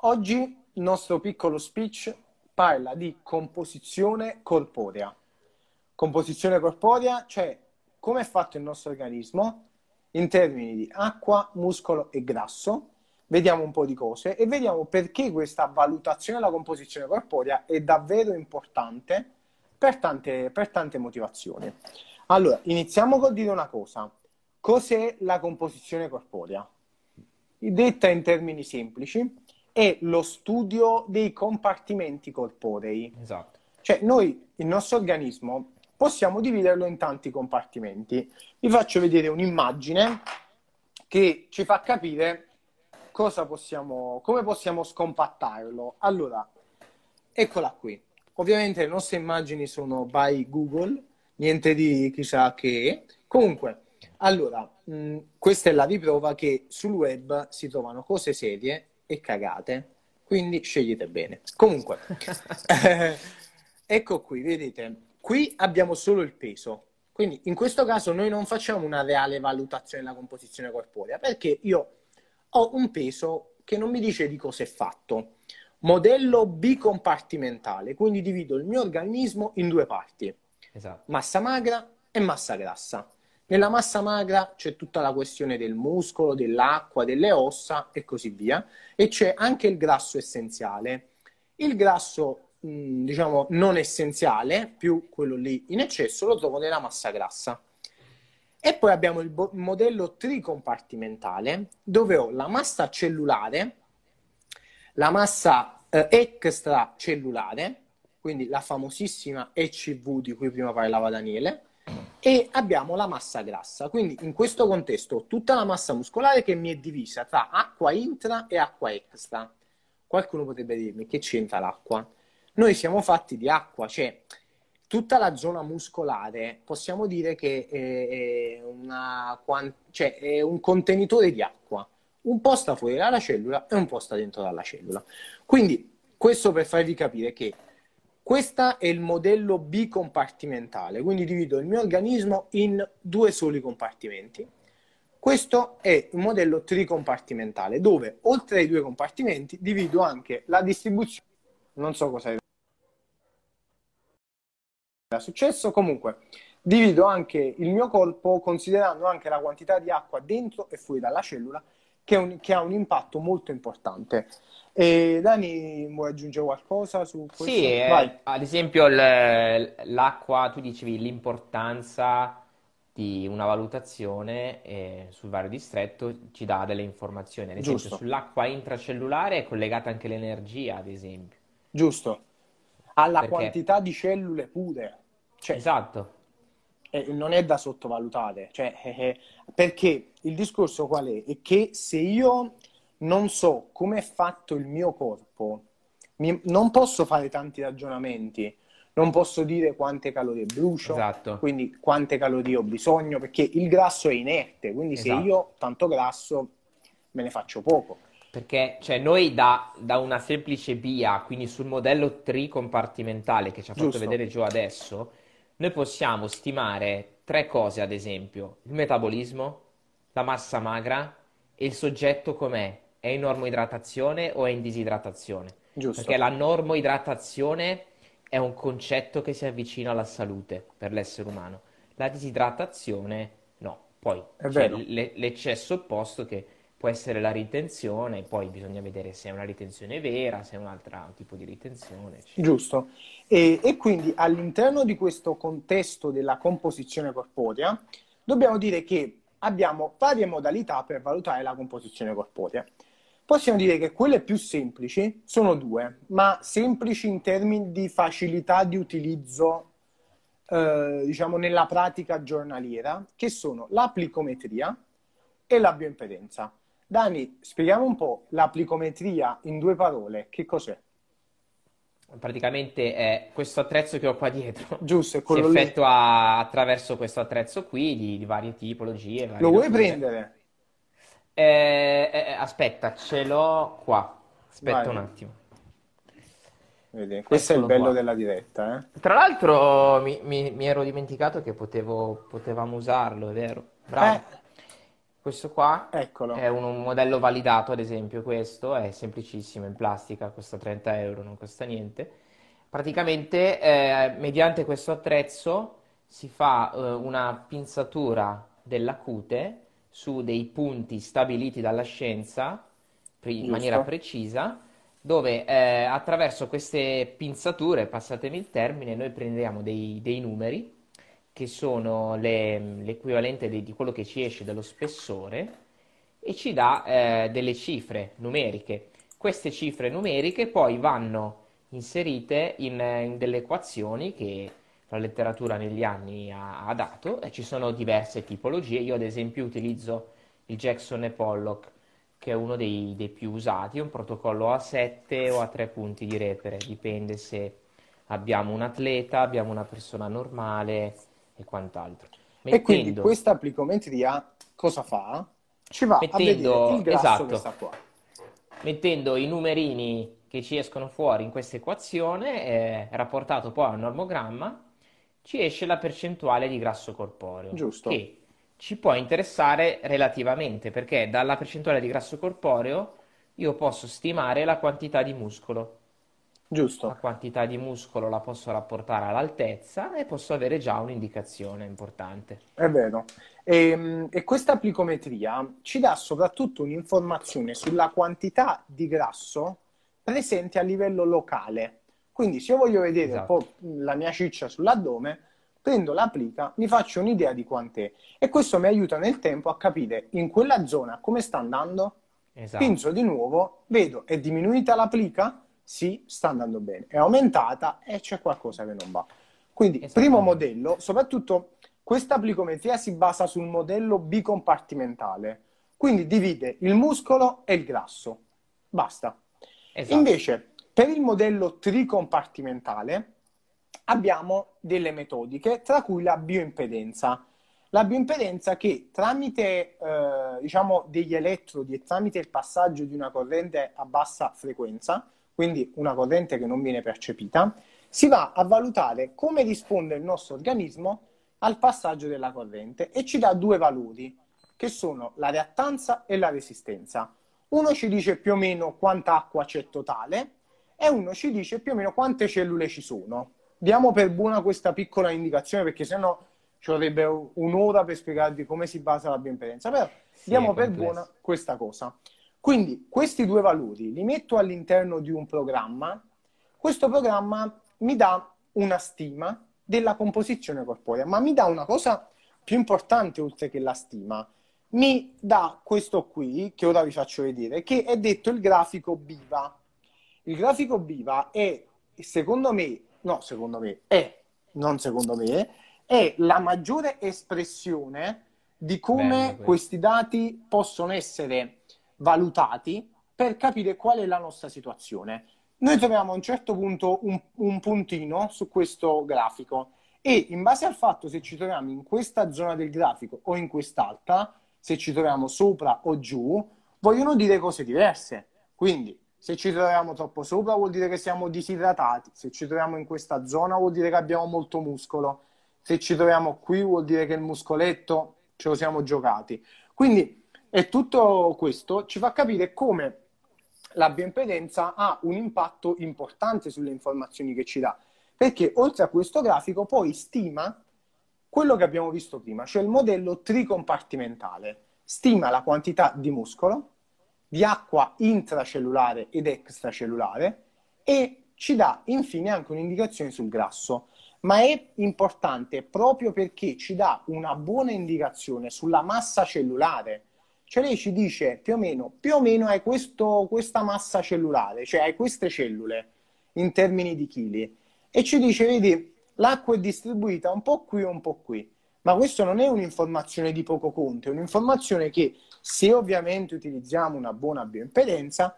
Oggi il nostro piccolo speech parla di composizione corporea. Composizione corporea, cioè come è fatto il nostro organismo in termini di acqua, muscolo e grasso. Vediamo un po' di cose e vediamo perché questa valutazione della composizione corporea è davvero importante per tante, per tante motivazioni. Allora, iniziamo col dire una cosa. Cos'è la composizione corporea? Detta in termini semplici, è lo studio dei compartimenti corporei. Esatto. Cioè, noi, il nostro organismo, possiamo dividerlo in tanti compartimenti. Vi faccio vedere un'immagine che ci fa capire cosa possiamo, come possiamo scompattarlo. Allora, eccola qui. Ovviamente le nostre immagini sono by Google, niente di chissà che. Comunque, allora, mh, questa è la riprova che sul web si trovano cose serie e cagate, quindi scegliete bene. Comunque, eh, ecco qui, vedete, qui abbiamo solo il peso. Quindi in questo caso noi non facciamo una reale valutazione della composizione corporea perché io ho un peso che non mi dice di cosa è fatto. Modello bicompartimentale, quindi divido il mio organismo in due parti, Esatto. massa magra e massa grassa. Nella massa magra c'è tutta la questione del muscolo, dell'acqua, delle ossa e così via, e c'è anche il grasso essenziale. Il grasso, mh, diciamo, non essenziale, più quello lì in eccesso, lo trovo nella massa grassa. E poi abbiamo il bo- modello tricompartimentale, dove ho la massa cellulare, la massa eh, extracellulare, quindi la famosissima ECV di cui prima parlava Daniele, e abbiamo la massa grassa. Quindi in questo contesto ho tutta la massa muscolare che mi è divisa tra acqua intra e acqua extra. Qualcuno potrebbe dirmi che c'entra l'acqua? Noi siamo fatti di acqua, cioè tutta la zona muscolare possiamo dire che è, una, cioè, è un contenitore di acqua. Un po' sta fuori dalla cellula e un po' sta dentro dalla cellula. Quindi questo per farvi capire che questo è il modello bicompartimentale, quindi divido il mio organismo in due soli compartimenti. Questo è il modello tricompartimentale, dove oltre ai due compartimenti divido anche la distribuzione. Non so cosa è successo, comunque divido anche il mio corpo considerando anche la quantità di acqua dentro e fuori dalla cellula, che, un, che ha un impatto molto importante. E Dani, vuoi aggiungere qualcosa su questo? Sì, eh, ad esempio l- l'acqua, tu dicevi l'importanza di una valutazione eh, sul vario distretto ci dà delle informazioni. Ad esempio, Giusto. sull'acqua intracellulare è collegata anche l'energia, ad esempio. Giusto. Alla Perché- quantità di cellule pure. Cioè, Esatto, eh, non è da sottovalutare. Cioè, eh, eh, perché il discorso qual è? È che se io non so come è fatto il mio corpo, mi- non posso fare tanti ragionamenti, non posso dire quante calorie brucio, esatto. quindi quante calorie ho bisogno, perché il grasso è inerte, quindi se Esatto. io ho tanto grasso me ne faccio poco. Perché cioè, noi da, da una semplice via, quindi sul modello tricompartimentale che ci ha fatto Giusto. vedere giù adesso, noi possiamo stimare tre cose, ad esempio, il metabolismo, la massa magra e il soggetto com'è. È in normoidratazione o è in disidratazione? Giusto. Perché la normoidratazione è un concetto che si avvicina alla salute per l'essere umano. La disidratazione no. Poi È c'è l'e- l'eccesso opposto che può essere la ritenzione, poi bisogna vedere se è una ritenzione vera, se è un altro tipo di ritenzione, eccetera. Giusto. E, e quindi all'interno di questo contesto della composizione corporea dobbiamo dire che abbiamo varie modalità per valutare la composizione corporea. Possiamo dire che quelle più semplici sono due, ma semplici in termini di facilità di utilizzo, eh, diciamo, nella pratica giornaliera, che sono l'aplicometria e la bioimpedenza. Dani, spieghiamo un po' l'aplicometria in due parole, che cos'è? Praticamente è questo attrezzo che ho qua dietro. Giusto, è Si quello lì. effettua attraverso questo attrezzo qui di, di varie tipologie, varie Lo vuoi nature. prendere? Eh, eh, aspetta, ce l'ho qua. Aspetta Vai. un attimo. Vedi, questo è il Eccolo bello qua. della diretta, eh? Tra l'altro mi, mi- mi ero dimenticato che potevo- potevamo usarlo, è vero? Bravo. Questo qua Eccolo. è un, un modello validato, ad esempio, questo è semplicissimo, in plastica, costa 30 euro, non costa niente. Praticamente, eh, mediante questo attrezzo si fa eh, una pinzatura della cute su dei punti stabiliti dalla scienza pre- in maniera precisa, dove eh, attraverso queste pinzature, passatemi il termine, noi prendiamo dei, dei numeri che sono le- l'equivalente di, di quello che ci esce dallo spessore e ci dà eh, delle cifre numeriche. Queste cifre numeriche poi vanno inserite in, in delle equazioni che la letteratura negli anni ha, ha dato e ci sono diverse tipologie. Io ad esempio utilizzo il Jackson e Pollock, che è uno dei, dei più usati, è un protocollo a 7 o a 3 punti di repere, dipende se abbiamo un atleta, abbiamo una persona normale e quant'altro. E quindi Mettendo, questa applicometria cosa fa? Ci va a Mettendo- vedere il grasso esatto. che sta qua. mettendo i numerini che ci escono fuori in questa equazione, eh, rapportato poi al normogramma, ci esce la percentuale di grasso corporeo, Giusto. che ci può interessare relativamente, perché dalla percentuale di grasso corporeo io posso stimare la quantità di muscolo. La Giusto. quantità di muscolo la posso rapportare all'altezza e posso avere già un'indicazione importante. È vero. E, e questa applicometria ci dà soprattutto un'informazione sulla quantità di grasso presente a livello locale. Quindi se io voglio vedere Esatto. un po' la mia ciccia sull'addome, prendo l'applica, mi faccio un'idea di quant'è e questo mi aiuta nel tempo a capire in quella zona come sta andando. Esatto. Pinzo di nuovo, vedo, è diminuita l'applica? Sì, sta andando bene. È aumentata e c'è qualcosa che non va. Quindi, primo Esattamente. modello, soprattutto questa applicometria si basa sul modello bicompartimentale, quindi divide il muscolo e il grasso. Basta. Esatto. Invece, per il modello tricompartimentale abbiamo delle metodiche, tra cui la bioimpedenza. La bioimpedenza che tramite eh, diciamo degli elettrodi e tramite il passaggio di una corrente a bassa frequenza, quindi una corrente che non viene percepita, si va a valutare come risponde il nostro organismo al passaggio della corrente e ci dà due valori, che sono la reattanza e la resistenza. Uno ci dice più o meno quanta acqua c'è totale e uno ci dice più o meno quante cellule ci sono. Diamo per buona questa piccola indicazione perché sennò ci vorrebbe un'ora per spiegarvi come si basa la bioimpedenza, però diamo per buona questa cosa. Quindi questi due valori li metto all'interno di un programma, questo programma mi dà una stima della composizione corporea, ma mi dà una cosa più importante oltre che la stima. Mi dà questo qui, che ora vi faccio vedere, che è detto il grafico BIVA. Il grafico BIVA è, secondo me, no, secondo me, è, non secondo me, è la maggiore espressione di come questo. questi dati possono essere valutati per capire qual è la nostra situazione. Noi troviamo a un certo punto un, un puntino su questo grafico e in base al fatto se ci troviamo in questa zona del grafico o in quest'altra, se ci troviamo sopra o giù, vogliono dire cose diverse. Quindi, se ci troviamo troppo sopra vuol dire che siamo disidratati, se ci troviamo in questa zona vuol dire che abbiamo molto muscolo, se ci troviamo qui vuol dire che il muscoletto ce lo siamo giocati. Quindi, e tutto questo ci fa capire come la bioimpedenza ha un impatto importante sulle informazioni che ci dà, perché oltre a questo grafico poi stima quello che abbiamo visto prima, cioè il modello tricompartimentale, stima la quantità di muscolo, di acqua intracellulare ed extracellulare e ci dà infine anche un'indicazione sul grasso. Ma è importante proprio perché ci dà una buona indicazione sulla massa cellulare. Cioè lei ci dice più o meno, più o meno hai questo, questa massa cellulare, cioè hai queste cellule in termini di chili. E ci dice, vedi, l'acqua è distribuita un po' qui e un po' qui. Ma questo non è un'informazione di poco conto, è un'informazione che se ovviamente utilizziamo una buona bioimpedenza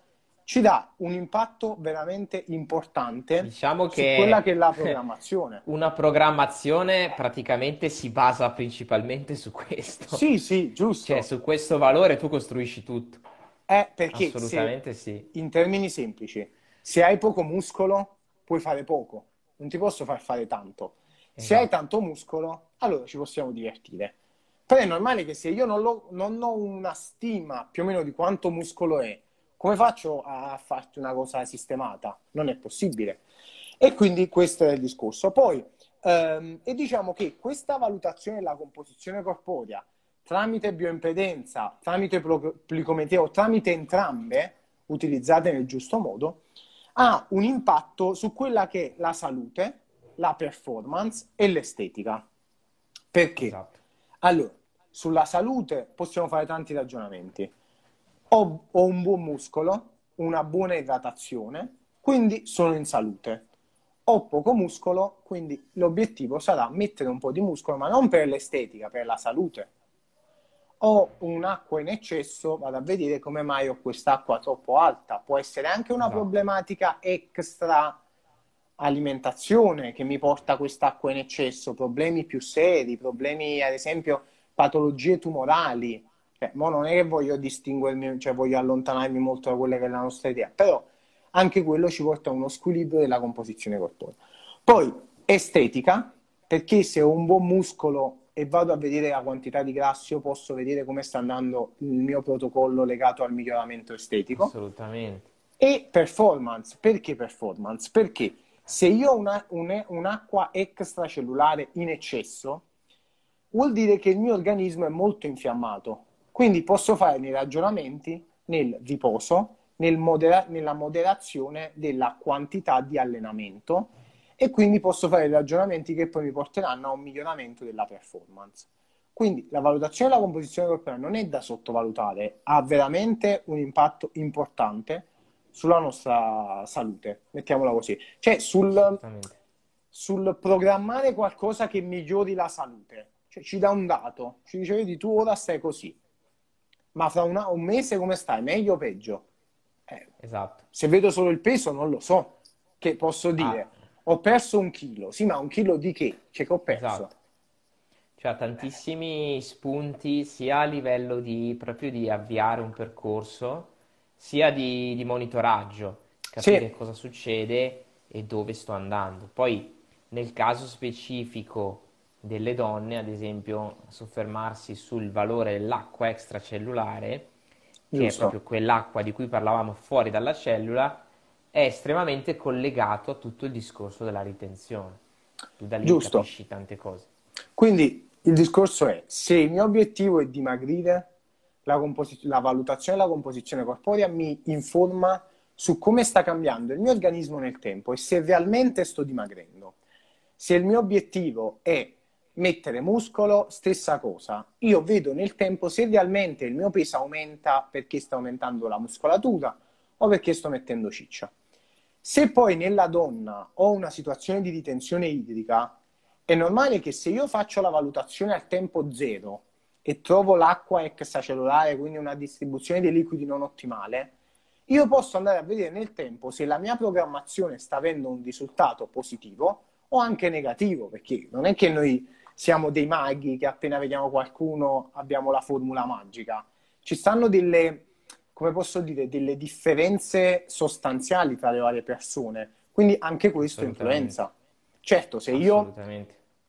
ci dà un impatto veramente importante Diciamo su che quella che è la programmazione. una programmazione praticamente si basa principalmente su questo. Sì, sì, giusto. Cioè, su questo valore tu costruisci tutto. È perché se, Assolutamente sì. in termini semplici, se hai poco muscolo, puoi fare poco, non ti posso far fare tanto. Se Esatto. hai tanto muscolo, allora ci possiamo divertire. Però è normale che se io non, lo, non ho una stima più o meno di quanto muscolo è, come faccio a farti una cosa sistemata? Non è possibile. E quindi questo è il discorso. Poi, ehm, e diciamo che questa valutazione della composizione corporea tramite bioimpedenza, tramite plicometria o tramite entrambe, utilizzate nel giusto modo, ha un impatto su quella che è la salute, la performance e l'estetica. Perché? Esatto. Allora, sulla salute possiamo fare tanti ragionamenti. Ho, ho un buon muscolo, una buona idratazione, quindi sono in salute. Ho poco muscolo, quindi l'obiettivo sarà mettere un po' di muscolo, ma non per l'estetica, per la salute. Ho un'acqua in eccesso, vado a vedere come mai ho quest'acqua troppo alta. Può essere anche una no. problematica extra alimentazione che mi porta quest'acqua in eccesso, problemi più seri, problemi ad esempio patologie tumorali. Cioè, non è che voglio distinguermi, cioè voglio allontanarmi molto da quella che è la nostra idea, però anche quello ci porta a uno squilibrio della composizione corporea. Poi estetica, perché se ho un buon muscolo e vado a vedere la quantità di grassi, io posso vedere come sta andando il mio protocollo legato al miglioramento estetico. Assolutamente. E performance, perché performance? Perché se io ho una, un, un'acqua extracellulare in eccesso, vuol dire che il mio organismo è molto infiammato. Quindi posso fare dei ragionamenti nel riposo, nel modera- nella moderazione della quantità di allenamento e quindi posso fare ragionamenti che poi mi porteranno a un miglioramento della performance. Quindi la valutazione della composizione corporea non è da sottovalutare, ha veramente un impatto importante sulla nostra salute, mettiamola così. Cioè sul, sul programmare qualcosa che migliori la salute cioè, ci dà un dato, ci dice, vedi, tu ora stai così, ma fra una, un mese come stai? Meglio o peggio? Eh, esatto. Se vedo solo il peso non lo so, che posso dire, ah. ho perso un chilo, sì, ma un chilo di che? Cioè, che ho perso? Esatto. Cioè, tantissimi spunti sia a livello di proprio di avviare un percorso, sia di, di monitoraggio, capire sì. cosa succede e dove sto andando. Poi, nel caso specifico delle donne, ad esempio, soffermarsi sul valore dell'acqua extracellulare, che Giusto. è proprio quell'acqua di cui parlavamo fuori dalla cellula, è estremamente collegato a tutto il discorso della ritenzione. Tu da lì Giusto. capisci tante cose. Quindi il discorso è, se il mio obiettivo è dimagrire, la, composi- la valutazione della composizione corporea mi informa su come sta cambiando il mio organismo nel tempo e se realmente sto dimagrendo. Se il mio obiettivo è mettere muscolo, stessa cosa. Io vedo nel tempo se realmente il mio peso aumenta perché sta aumentando la muscolatura o perché sto mettendo ciccia. Se poi nella donna ho una situazione di ritenzione idrica, è normale che se io faccio la valutazione al tempo zero e trovo l'acqua extracellulare, quindi una distribuzione dei liquidi non ottimale, io posso andare a vedere nel tempo se la mia programmazione sta avendo un risultato positivo o anche negativo, perché non è che noi siamo dei maghi che appena vediamo qualcuno abbiamo la formula magica. Ci stanno delle, come posso dire, delle differenze sostanziali tra le varie persone, quindi anche questo influenza. Certo, se io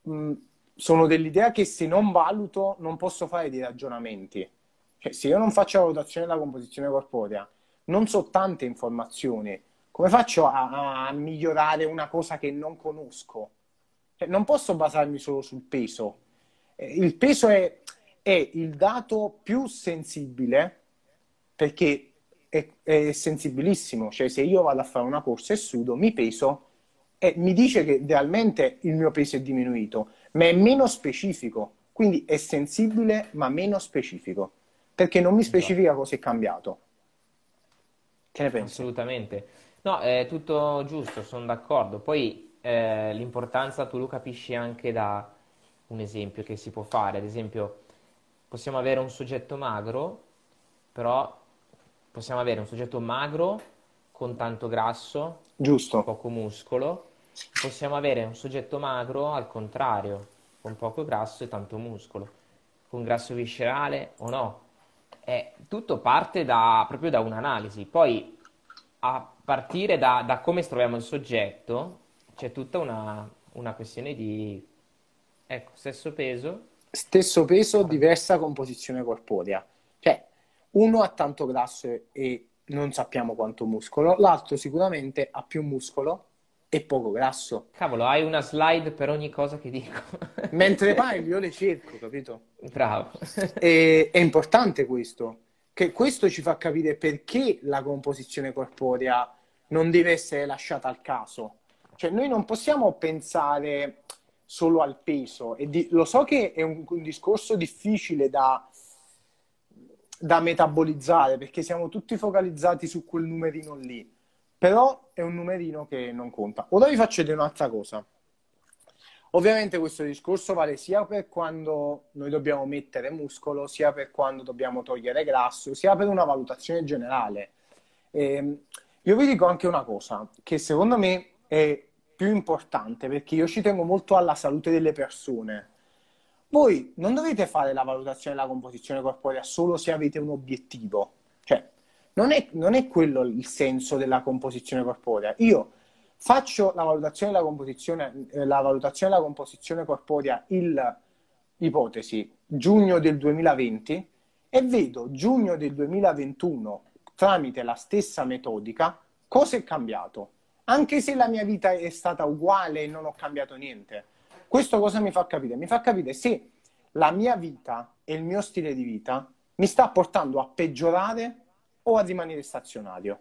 mh, sono dell'idea che se non valuto non posso fare dei ragionamenti. Cioè, se io non faccio la valutazione della composizione corporea, non so tante informazioni, come faccio a, a migliorare una cosa che non conosco? Cioè, non posso basarmi solo sul peso. Eh, il peso è, è, il dato più sensibile perché è, è, sensibilissimo. Cioè, se io vado a fare una corsa e sudo, mi peso e mi dice che realmente il mio peso è diminuito, ma è meno specifico. Quindi è sensibile ma meno specifico perché non mi esatto. specifica cosa è cambiato. Che ne pensi? Assolutamente. No, è tutto giusto, sono d'accordo. Poi eh, l'importanza tu lo capisci anche da un esempio che si può fare. Ad esempio, possiamo avere un soggetto magro, però possiamo avere un soggetto magro con tanto grasso, Giusto. poco muscolo. Possiamo avere un soggetto magro al contrario, con poco grasso e tanto muscolo, con grasso viscerale o no. Eh, tutto parte da, proprio da un'analisi. Poi, a partire da, da come troviamo il soggetto, c'è tutta una, una questione di ecco, stesso peso, stesso peso, diversa composizione corporea. Cioè, uno ha tanto grasso e non sappiamo quanto muscolo, l'altro sicuramente ha più muscolo e poco grasso. Cavolo, hai una slide per ogni cosa che dico. Mentre parli io le cerco, capito? Bravo. E, è importante questo, che questo ci fa capire perché la composizione corporea non deve essere lasciata al caso. Cioè noi non possiamo pensare solo al peso di, lo so che è un, un discorso difficile da, da metabolizzare perché siamo tutti focalizzati su quel numerino lì però è un numerino che non conta. Ora vi faccio vedere un'altra cosa. Ovviamente questo discorso vale sia per quando noi dobbiamo mettere muscolo, sia per quando dobbiamo togliere grasso, sia per una valutazione generale. Eh, io vi dico anche una cosa, che secondo me è più importante, perché io ci tengo molto alla salute delle persone. Voi non dovete fare la valutazione della composizione corporea solo se avete un obiettivo. Cioè, non è, non è quello il senso della composizione corporea. Io faccio la valutazione della composizione, eh, la valutazione della composizione corporea il, ipotesi, giugno del 2020 e vedo giugno del 2021 tramite la stessa metodica cosa è cambiato. Anche se la mia vita è stata uguale e non ho cambiato niente. Questo cosa mi fa capire? Mi fa capire se la mia vita e il mio stile di vita mi sta portando a peggiorare o a rimanere stazionario.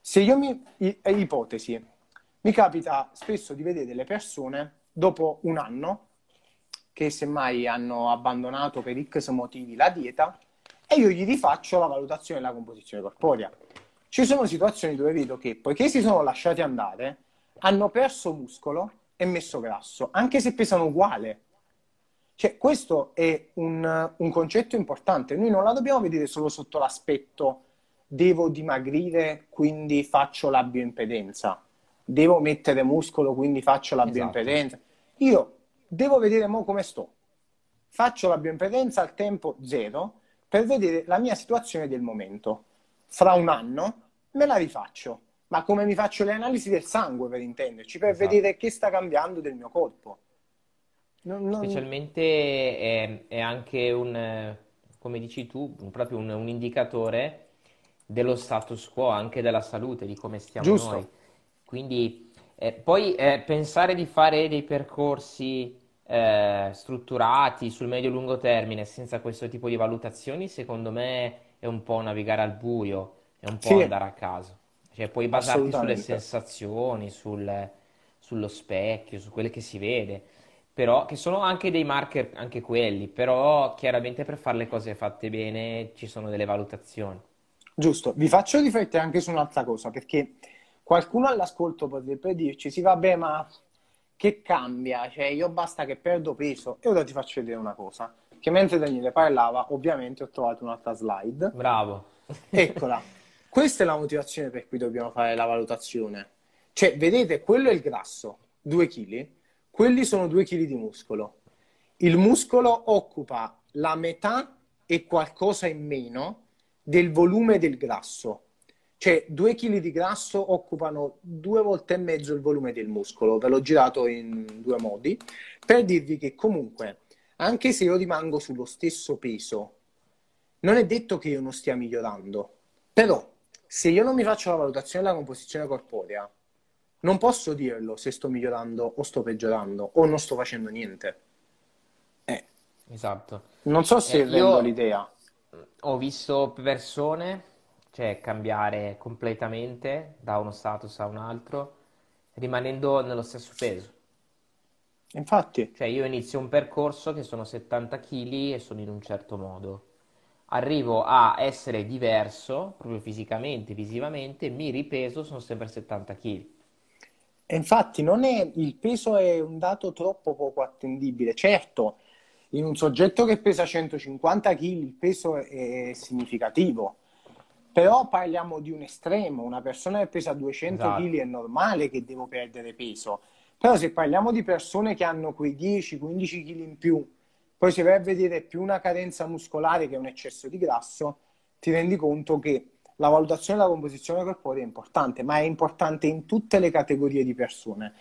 Se io mi, ipotesi, mi capita spesso di vedere delle persone dopo un anno che semmai hanno abbandonato per X motivi la dieta e io gli rifaccio la valutazione della composizione corporea. Ci sono situazioni dove vedo che poiché si sono lasciati andare, hanno perso muscolo e messo grasso, anche se pesano uguale. Cioè, questo è un, un concetto importante. Noi non la dobbiamo vedere solo sotto l'aspetto devo dimagrire, quindi faccio la bioimpedenza. Devo mettere muscolo, quindi faccio la esatto. bioimpedenza. Io devo vedere mo come sto. Faccio la bioimpedenza al tempo zero per vedere la mia situazione del momento. Fra un anno me la rifaccio, ma come mi faccio le analisi del sangue per intenderci, per esatto. vedere che sta cambiando del mio corpo. Non, non... Specialmente è, è, anche un, come dici tu, proprio un, un indicatore dello status quo, anche della salute, di come stiamo Giusto. noi. Quindi eh, poi eh, pensare di fare dei percorsi eh, strutturati sul medio-lungo termine senza questo tipo di valutazioni, secondo me è un po' navigare al buio, è un po' sì. andare a caso. Cioè, puoi basarti sulle sensazioni, sul, sullo specchio, su quelle che si vede, però che sono anche dei marker, anche quelli, però chiaramente per fare le cose fatte bene ci sono delle valutazioni. Giusto, vi faccio riflettere anche su un'altra cosa, perché qualcuno all'ascolto potrebbe dirci, sì vabbè, ma che cambia? Cioè, io basta che perdo peso. E ora ti faccio vedere una cosa, che mentre Daniele parlava, ovviamente ho trovato un'altra slide. Bravo. Eccola. Questa è la motivazione per cui dobbiamo fare la valutazione. Cioè, vedete, quello è il grasso, 2 kg, quelli sono 2 kg di muscolo. Il muscolo occupa la metà e qualcosa in meno del volume del grasso. Cioè, due chili di grasso occupano due volte e mezzo il volume del muscolo. Ve l'ho girato in due modi per dirvi che comunque, anche se io rimango sullo stesso peso, non è detto che io non stia migliorando. Però, se io non mi faccio la valutazione della composizione corporea, non posso dirlo se sto migliorando o sto peggiorando o non sto facendo niente. Eh. Esatto. Non so se eh, rendo io... l'idea ho visto persone, cioè cambiare completamente da uno status a un altro, rimanendo nello stesso peso. Infatti. Cioè io inizio un percorso che sono 70 kg e sono in un certo modo. Arrivo a essere diverso, proprio fisicamente, visivamente, mi ripeso, sono sempre 70 kg. E infatti non è, il peso è un dato troppo poco attendibile. Certo, in un soggetto che pesa 150 kg il peso è significativo, però parliamo di un estremo, una persona che pesa 200 esatto. kg è normale che devo perdere peso, però se parliamo di persone che hanno quei 10-15 kg in più, poi si va a vedere più una carenza muscolare che un eccesso di grasso, ti rendi conto che la valutazione della composizione corporea è importante, ma è importante in tutte le categorie di persone.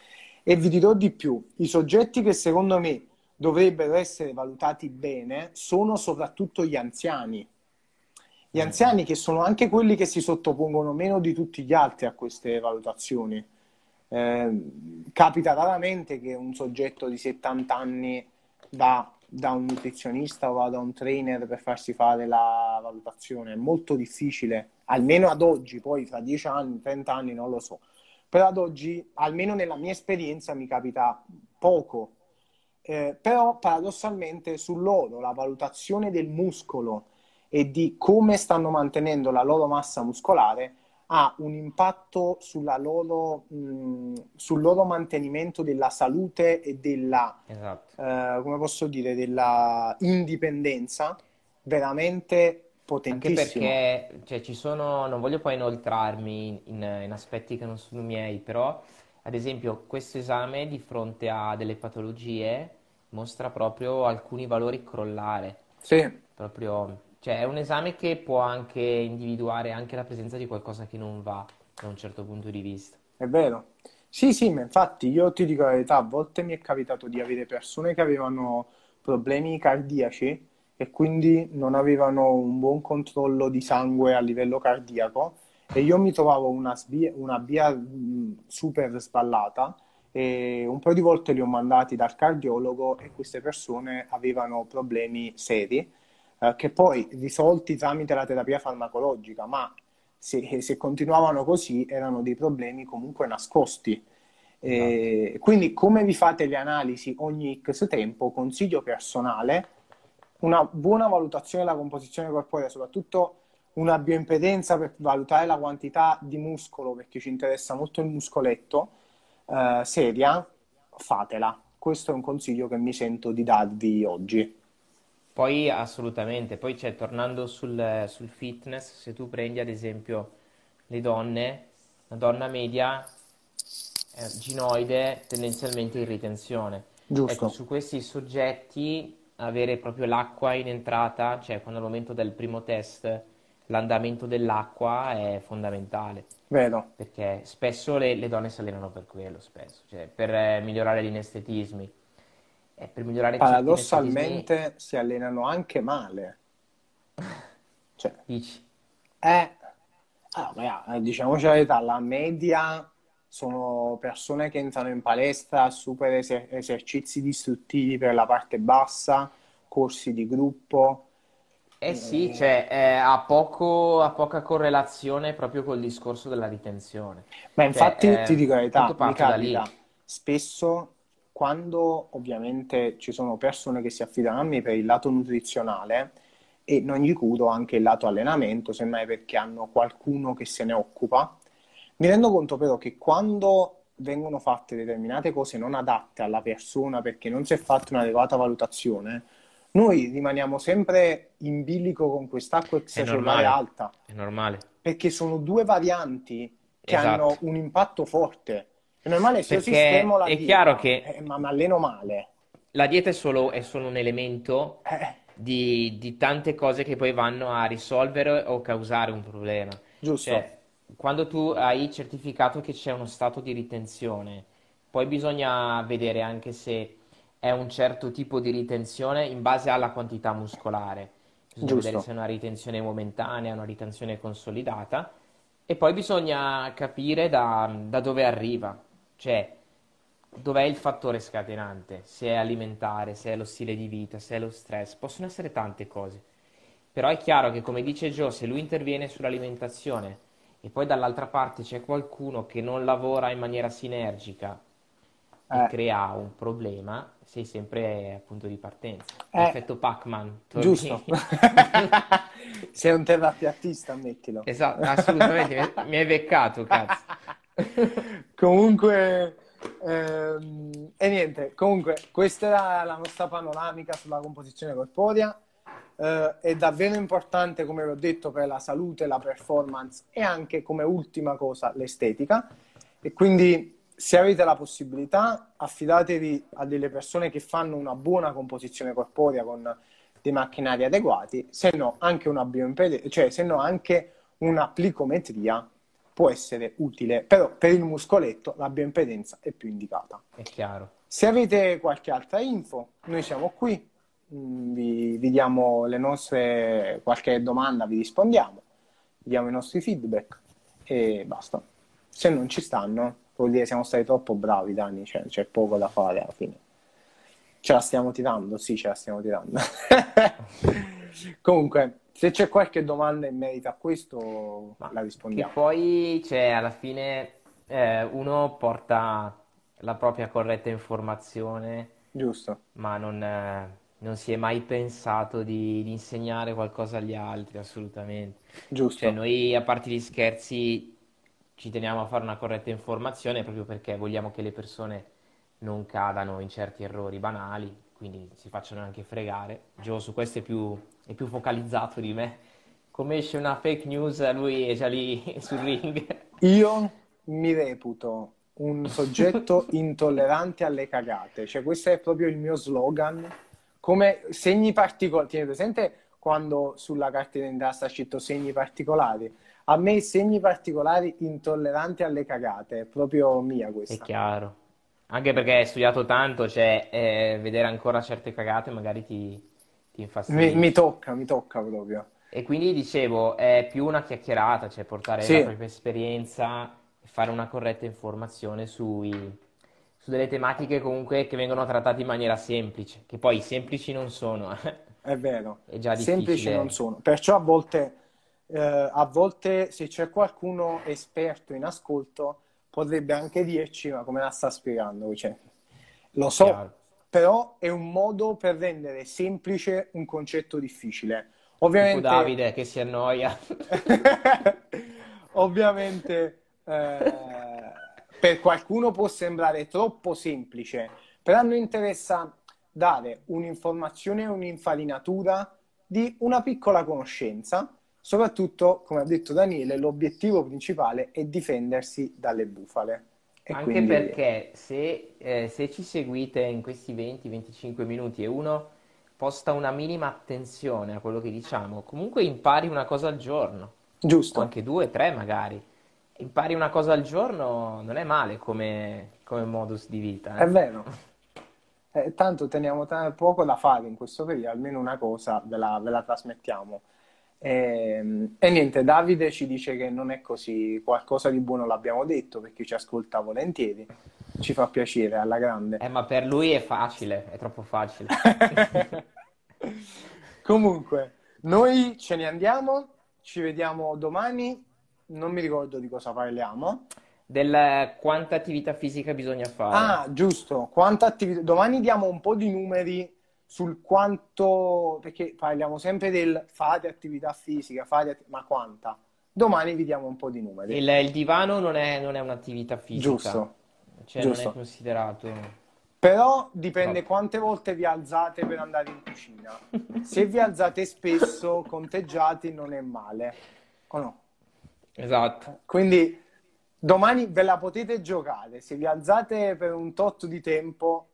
E vi dirò di più, i soggetti che secondo me dovrebbero essere valutati bene sono soprattutto gli anziani. Gli anziani che sono anche quelli che si sottopongono meno di tutti gli altri a queste valutazioni. Eh, capita raramente che un soggetto di 70 anni va da un nutrizionista o va da un trainer per farsi fare la valutazione. È molto difficile, almeno ad oggi, poi fra 10 anni, 30 anni non lo so. Però ad oggi, almeno nella mia esperienza, mi capita poco. Eh, però paradossalmente su loro la valutazione del muscolo e di come stanno mantenendo la loro massa muscolare ha un impatto loro, mh, sul loro mantenimento della salute e della, esatto. eh, come posso dire, della indipendenza veramente potentissimo. Anche perché cioè, ci sono, non voglio poi inoltrarmi in, in, aspetti che non sono miei, però ad esempio questo esame di fronte a delle patologie mostra proprio alcuni valori crollare. Sì. Proprio, cioè è un esame che può anche individuare anche la presenza di qualcosa che non va da un certo punto di vista. È vero. Sì, sì, ma infatti io ti dico la verità, a volte mi è capitato di avere persone che avevano problemi cardiaci e quindi non avevano un buon controllo di sangue a livello cardiaco e io mi trovavo una, sbia, una via super sballata e un paio di volte li ho mandati dal cardiologo e queste persone avevano problemi seri eh, che poi risolti tramite la terapia farmacologica, ma se, se continuavano così erano dei problemi comunque nascosti. E esatto. quindi come vi fate le analisi ogni X tempo, consiglio personale una buona valutazione della composizione corporea, soprattutto una bioimpedenza per valutare la quantità di muscolo, perché ci interessa molto il muscoletto, eh, seria, fatela. Questo è un consiglio che mi sento di darvi oggi. Poi assolutamente, poi c'è, tornando sul, sul fitness, se tu prendi ad esempio le donne, una donna media eh, ginoide tendenzialmente in ritenzione. Giusto. Ecco, su questi soggetti avere proprio l'acqua in entrata, cioè quando al momento del primo test l'andamento dell'acqua è fondamentale. Vero. Perché spesso le, le donne si allenano per quello, spesso, cioè per eh, migliorare gli inestetismi. E per migliorare Paradossalmente si allenano anche male. Cioè, Dici? Eh, allora, diciamoci la verità, la media sono persone che entrano in palestra, super eser- esercizi distruttivi per la parte bassa, corsi di gruppo. Eh sì, cioè, eh, ha, poco, ha, poca correlazione proprio col discorso della ritenzione. Ma infatti cioè, ti dico la verità, mi capita spesso quando ovviamente ci sono persone che si affidano a me per il lato nutrizionale e non gli curo anche il lato allenamento, semmai perché hanno qualcuno che se ne occupa mi rendo conto però che quando vengono fatte determinate cose non adatte alla persona perché non si è fatta un'adeguata valutazione, noi rimaniamo sempre in bilico con quest'acqua extracellulare alta. È normale. Perché sono due varianti che esatto. hanno un impatto forte. È normale se perché io sistemo la è dieta, chiaro che eh, ma mi alleno male. La dieta è solo, è solo un elemento eh. di, di, tante cose che poi vanno a risolvere o causare un problema. Giusto. Cioè, quando tu hai certificato che c'è uno stato di ritenzione, poi bisogna vedere anche se è un certo tipo di ritenzione in base alla quantità muscolare. Bisogna Giusto. vedere se è una ritenzione momentanea, una ritenzione consolidata. E poi bisogna capire da, da dove arriva, cioè dov'è il fattore scatenante, se è alimentare, se è lo stile di vita, se è lo stress, possono essere tante cose. Però è chiaro che, come dice Joe, se lui interviene sull'alimentazione e poi dall'altra parte c'è qualcuno che non lavora in maniera sinergica e eh. crea un problema, sei sempre a punto di partenza. Eh. Effetto Pac-Man. Giusto. sei un terapeutista, ammettilo. Esatto, assolutamente, mi hai beccato, cazzo. comunque, ehm, e niente, comunque, questa era la nostra panoramica sulla composizione corporea eh, è davvero importante, come vi ho detto, per la salute, la performance e anche come ultima cosa l'estetica. E quindi se avete la possibilità, affidatevi a delle persone che fanno una buona composizione corporea con dei macchinari adeguati, se no anche una bioimpedenza, cioè se no anche una plicometria può essere utile, però per il muscoletto la bioimpedenza è più indicata. È chiaro. Se avete qualche altra info, noi siamo qui, mm, vi, vi diamo le nostre, qualche domanda, vi rispondiamo, vi diamo i nostri feedback e basta. Se non ci stanno, vuol dire che siamo stati troppo bravi, Dani, cioè, c'è poco da fare alla fine. Ce la stiamo tirando? Sì, ce la stiamo tirando. Comunque, se c'è qualche domanda in merito a questo, Ma la rispondiamo. Che poi, cioè, alla fine, eh, uno porta la propria corretta informazione, Giusto. ma non, eh, non si è mai pensato di, di insegnare qualcosa agli altri, assolutamente. Giusto. Cioè, noi, a parte gli scherzi, ci teniamo a fare una corretta informazione proprio perché vogliamo che le persone non cadano in certi errori banali, quindi si facciano anche fregare. Gio su questo è più, è più focalizzato di me. Come esce una fake news, lui è già lì sul ring. Io mi reputo un soggetto intollerante alle cagate, cioè questo è proprio il mio slogan. Come segni particolari, tieni presente quando sulla carta d'identità sta scritto segni particolari? A me i segni particolari intolleranti alle cagate, è proprio mia questa. È chiaro. Anche perché hai studiato tanto, cioè eh, vedere ancora certe cagate magari ti, ti infastidisce. Mi, mi tocca, mi tocca proprio. E quindi dicevo, è più una chiacchierata, cioè portare Sì. la propria esperienza e fare una corretta informazione sui, su delle tematiche comunque che vengono trattate in maniera semplice, che poi semplici non sono, eh. È vero, È già semplici difficile. non sono. Perciò a volte, eh, a volte se c'è qualcuno esperto in ascolto potrebbe anche dirci ma come la sta spiegando? Cioè, lo so, Chiaro. Però è un modo per rendere semplice un concetto difficile. Ovviamente, Davide che si annoia. ovviamente eh, per qualcuno può sembrare troppo semplice, però a noi interessa dare un'informazione un'infarinatura di una piccola conoscenza. Soprattutto, come ha detto Daniele, l'obiettivo principale è difendersi dalle bufale. E Anche quindi- perché se, eh, se ci seguite in questi 20-25 minuti e uno posta una minima attenzione a quello che diciamo, comunque impari una cosa al giorno, o Giusto, anche due, tre magari. Impari una cosa al giorno non è male come, come modus di vita. è eh. vero. Eh, tanto teniamo ta- poco da fare in questo periodo, almeno una cosa ve la, ve la trasmettiamo. Ehm, E, niente, Davide ci dice che non è così, qualcosa di buono l'abbiamo detto perché ci ascolta volentieri, ci fa piacere alla grande. Eh, ma per lui è facile, è troppo facile. Comunque, noi ce ne andiamo, ci vediamo domani, non mi ricordo di cosa parliamo. Del quanta attività fisica bisogna fare. Ah, giusto, quanta attività... Domani diamo un po' di numeri sul quanto, perché parliamo sempre del fate attività fisica, fate atti- ma quanta? Domani vi diamo un po' di numeri. Il, il divano non è, non è un'attività fisica, Giusto, cioè non giusto. è considerato... Però dipende No. quante volte vi alzate per andare in cucina. Se vi alzate spesso, conteggiati, non è male. O no? Esatto. Quindi domani ve la potete giocare. Se vi alzate per un tot di tempo,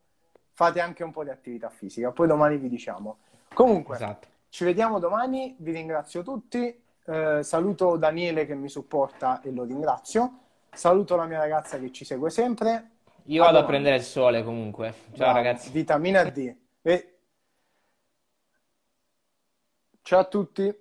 fate anche un po' di attività fisica. Poi domani vi diciamo. Comunque, Esatto. ci vediamo domani. Vi ringrazio tutti. Eh, saluto Daniele che mi supporta e lo ringrazio. Saluto la mia ragazza che ci segue sempre. Io A vado a domani. prendere il sole comunque. Ciao Bravo. ragazzi. Vitamina D. E... Ciao a tutti.